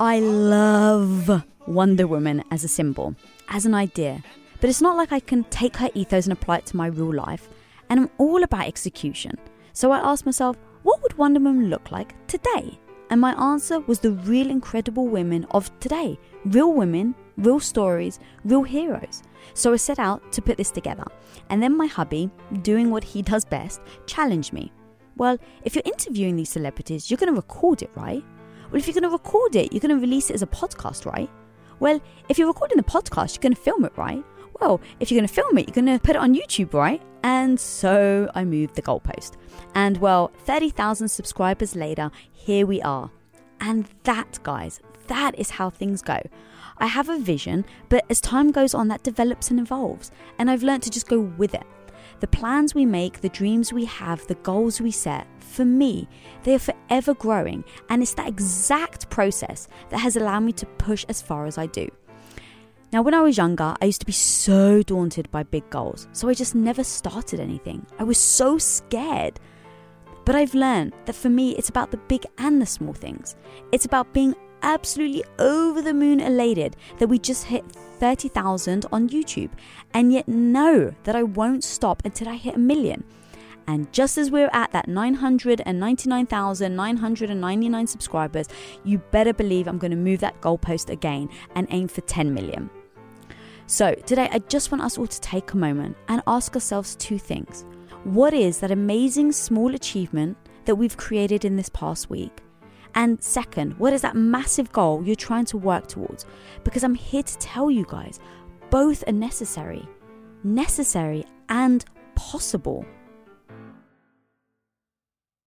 I love Wonder Woman as a symbol, as an idea, but it's not like I can take her ethos and apply it to my real life, and I'm all about execution. So I asked myself, what would Wonder Woman look like today? And my answer was the real incredible women of today real women, real stories, real heroes. So I set out to put this together. And then my hubby, doing what he does best, challenged me. Well, if you're interviewing these celebrities, you're going to record it, right? Well, if you're going to record it, you're going to release it as a podcast, right? Well, if you're recording the podcast, you're going to film it, right? Well, if you're going to film it, you're going to put it on YouTube, right? And so I moved the goalpost. And well, 30,000 subscribers later, here we are. And that, guys, that is how things go. I have a vision, but as time goes on, that develops and evolves. And I've learned to just go with it. The plans we make, the dreams we have, the goals we set, for me, they are forever growing. And it's that exact process that has allowed me to push as far as I do. Now, when I was younger, I used to be so daunted by big goals, so I just never started anything. I was so scared. But I've learned that for me, it's about the big and the small things. It's about being absolutely over the moon elated that we just hit 30,000 on YouTube, and yet know that I won't stop until I hit a million. And just as we're at that 999,999 subscribers, you better believe I'm going to move that goalpost again and aim for 10 million. So, today I just want us all to take a moment and ask ourselves two things. What is that amazing small achievement that we've created in this past week? And second, what is that massive goal you're trying to work towards? Because I'm here to tell you guys, both are necessary. Necessary and possible.